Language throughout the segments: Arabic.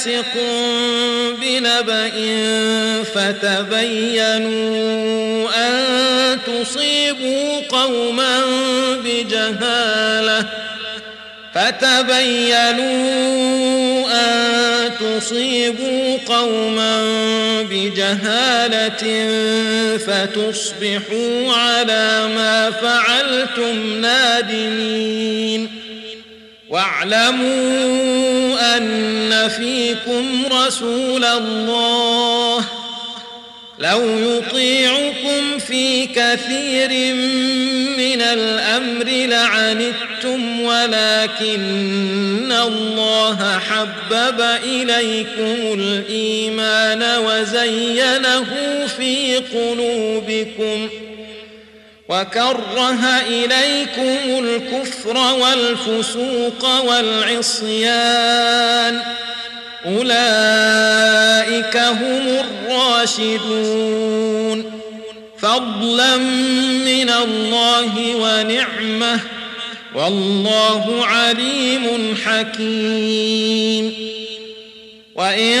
فاسق بنبأ فتبينوا أن تصيبوا قوما بجهالة. فتبينوا أن تصيبوا قوما بجهالة فتصبحوا على ما فعلتم نادمين. واعلموا أن فيكم رسول الله لو يطيعكم في كثير من الأمر لعنتم ولكن الله حبب إليكم الإيمان وزينه في قلوبكم. وكره إليكم الكفر والفسوق والعصيان أولئك هم الراشدون فضلا من الله ونعمه والله عليم حكيم وإن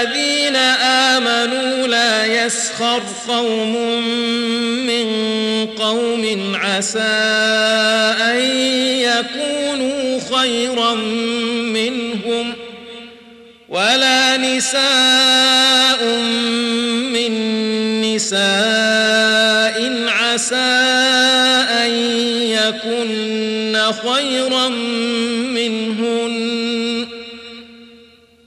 الذين آمنوا لا يسخر قوم من قوم عسى أن يكونوا خيرا منهم ولا نساء من نساء عسى أن يكن خيرا منهن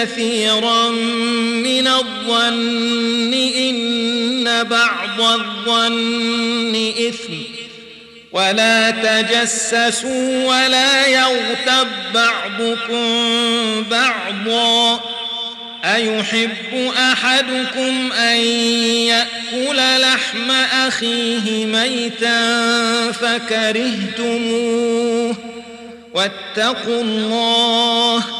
كثيرا من الظن إن بعض الظن إثم ولا تجسسوا ولا يغتب بعضكم بعضا أيحب أحدكم أن يأكل لحم أخيه ميتا فكرهتموه واتقوا الله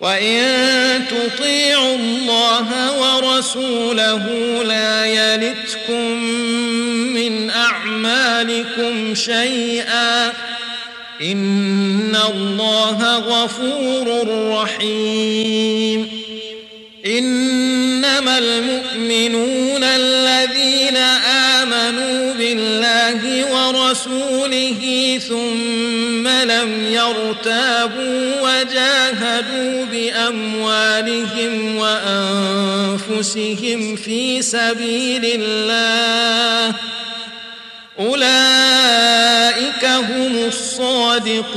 وإن تطيعوا الله ورسوله لا يلتكم من أعمالكم شيئا إن الله غفور رحيم إنما المؤمنون الذين بالله ورسوله ثم لم يرتابوا وجاهدوا بأموالهم وأنفسهم في سبيل الله. أولئك هم الصادقون.